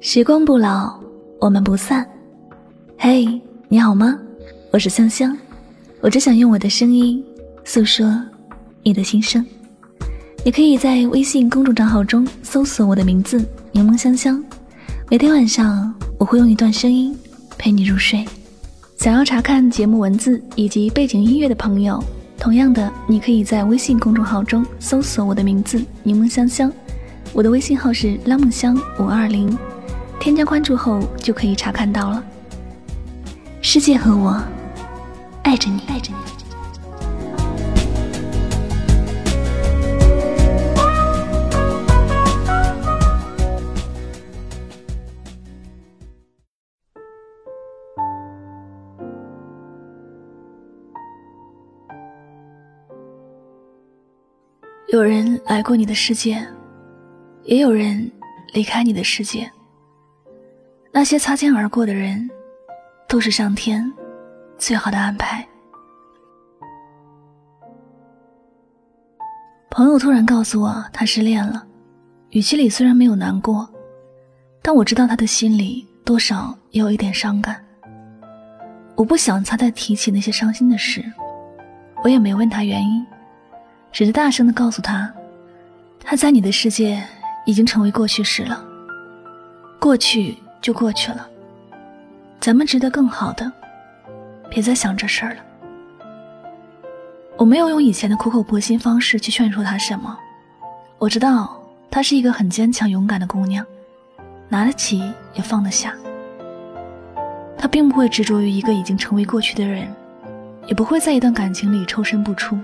时光不老，我们不散。嘿，你好吗？我是香香，我只想用我的声音诉说你的心声。你可以在微信公众账号中搜索我的名字“柠檬香香”。每天晚上，我会用一段声音陪你入睡。想要查看节目文字以及背景音乐的朋友，同样的，你可以在微信公众号中搜索我的名字“柠檬香香”。我的微信号是拉梦香五二零。添加关注后就可以查看到了。世界和我爱着你，爱着你。有人来过你的世界，也有人离开你的世界。那些擦肩而过的人，都是上天最好的安排。朋友突然告诉我他失恋了，语气里虽然没有难过，但我知道他的心里多少也有一点伤感。我不想他再提起那些伤心的事，我也没问他原因，只是大声的告诉他，他在你的世界已经成为过去式了，过去。就过去了，咱们值得更好的，别再想这事儿了。我没有用以前的苦口婆心方式去劝说她什么，我知道她是一个很坚强勇敢的姑娘，拿得起也放得下。她并不会执着于一个已经成为过去的人，也不会在一段感情里抽身不出。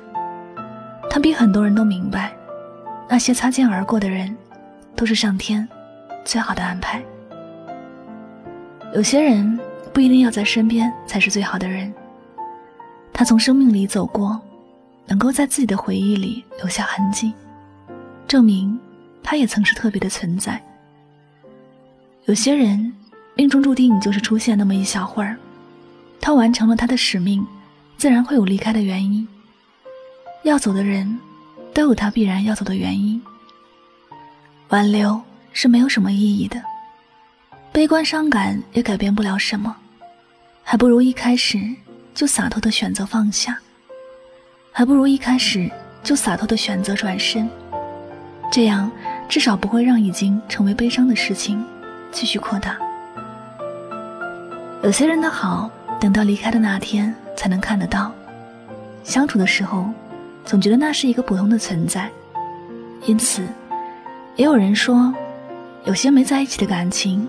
她比很多人都明白，那些擦肩而过的人，都是上天最好的安排。有些人不一定要在身边才是最好的人。他从生命里走过，能够在自己的回忆里留下痕迹，证明他也曾是特别的存在。有些人命中注定就是出现那么一小会儿，他完成了他的使命，自然会有离开的原因。要走的人，都有他必然要走的原因。挽留是没有什么意义的。悲观伤感也改变不了什么，还不如一开始就洒脱的选择放下，还不如一开始就洒脱的选择转身，这样至少不会让已经成为悲伤的事情继续扩大。有些人的好，等到离开的那天才能看得到，相处的时候总觉得那是一个普通的存在，因此，也有人说，有些没在一起的感情。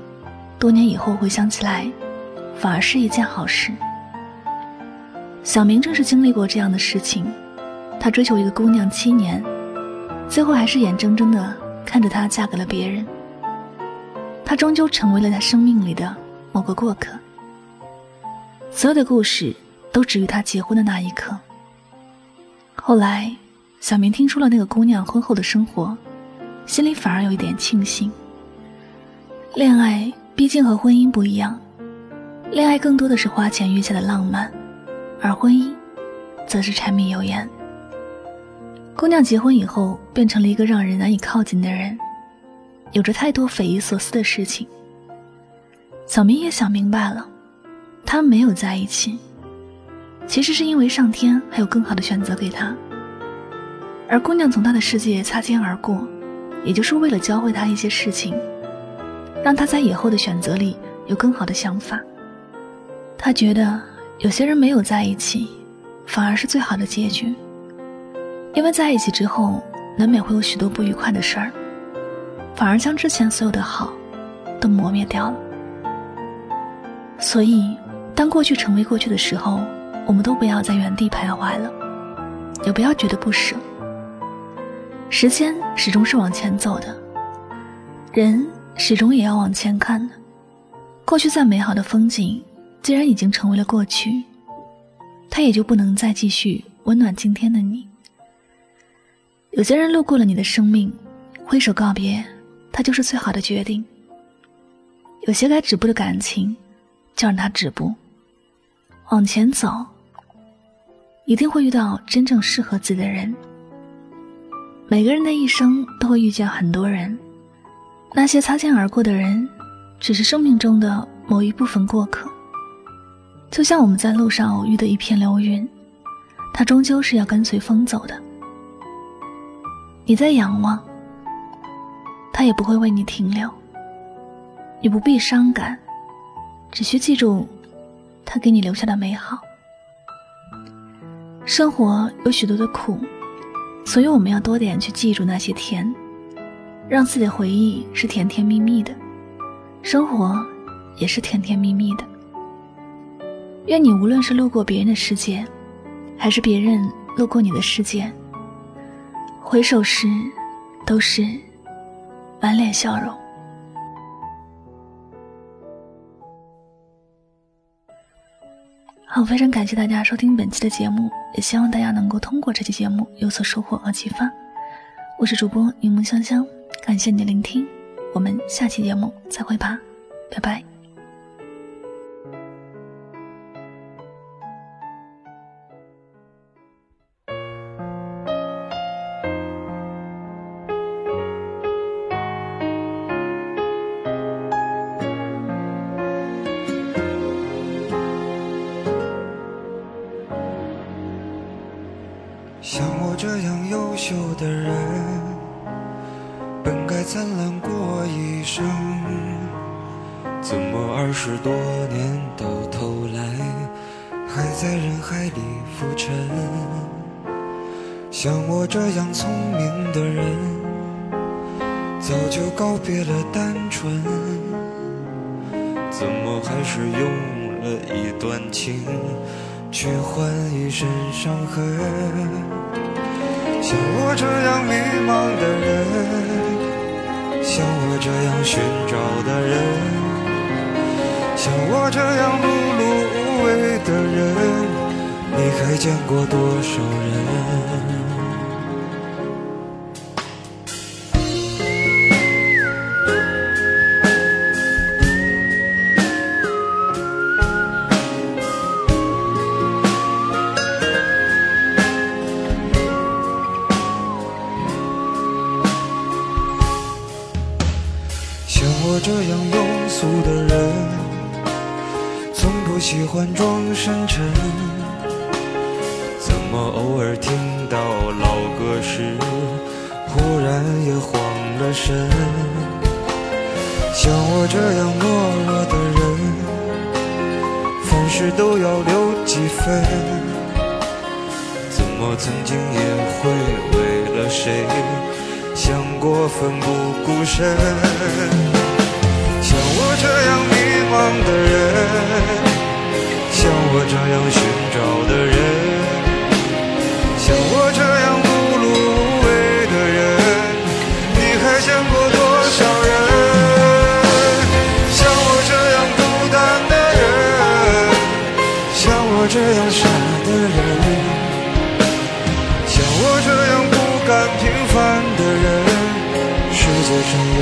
多年以后回想起来，反而是一件好事。小明正是经历过这样的事情，他追求一个姑娘七年，最后还是眼睁睁的看着她嫁给了别人。他终究成为了他生命里的某个过客。所有的故事都止于他结婚的那一刻。后来，小明听说了那个姑娘婚后的生活，心里反而有一点庆幸。恋爱。毕竟和婚姻不一样，恋爱更多的是花前月下的浪漫，而婚姻，则是柴米油盐。姑娘结婚以后变成了一个让人难以靠近的人，有着太多匪夷所思的事情。小明也想明白了，他们没有在一起，其实是因为上天还有更好的选择给他，而姑娘从他的世界擦肩而过，也就是为了教会他一些事情。让他在以后的选择里有更好的想法。他觉得有些人没有在一起，反而是最好的结局，因为在一起之后难免会有许多不愉快的事儿，反而将之前所有的好都磨灭掉了。所以，当过去成为过去的时候，我们都不要在原地徘徊了，也不要觉得不舍。时间始终是往前走的，人。始终也要往前看的。过去再美好的风景，既然已经成为了过去，它也就不能再继续温暖今天的你。有些人路过了你的生命，挥手告别，他就是最好的决定。有些该止步的感情，就让它止步。往前走，一定会遇到真正适合自己的人。每个人的一生都会遇见很多人。那些擦肩而过的人，只是生命中的某一部分过客。就像我们在路上偶遇的一片流云，它终究是要跟随风走的。你在仰望，它也不会为你停留。你不必伤感，只需记住，它给你留下的美好。生活有许多的苦，所以我们要多点去记住那些甜，让自己的回忆是甜甜蜜蜜的，生活也是甜甜蜜蜜的。愿你无论是路过别人的世界，还是别人路过你的世界，回首时都是满脸笑容。好，非常感谢大家收听本期的节目，也希望大家能够通过这期节目有所收获和启发。我是主播柠檬香香，感谢你的聆听，我们下期节目再会吧，拜拜。灿烂过一生，怎么二十多年到头来，还在人海里浮沉？像我这样聪明的人，早就告别了单纯，怎么还是用了一段情？去换一身伤痕。像我这样迷茫的人，像我这样寻找的人，像我这样碌碌无为的人，你还见过多少人？欢装深沉。怎么偶尔听到老歌时，忽然也慌了神？像我这样懦弱的人，凡事都要留几分。怎么曾经也会为了谁，想过奋不顾身？像我这样迷茫的人，我这样寻找的人，像我这样碌碌无为的人，你还见过多少人？像我这样孤单的人，像我这样傻的人，像我这样不甘平凡的人，世界上有？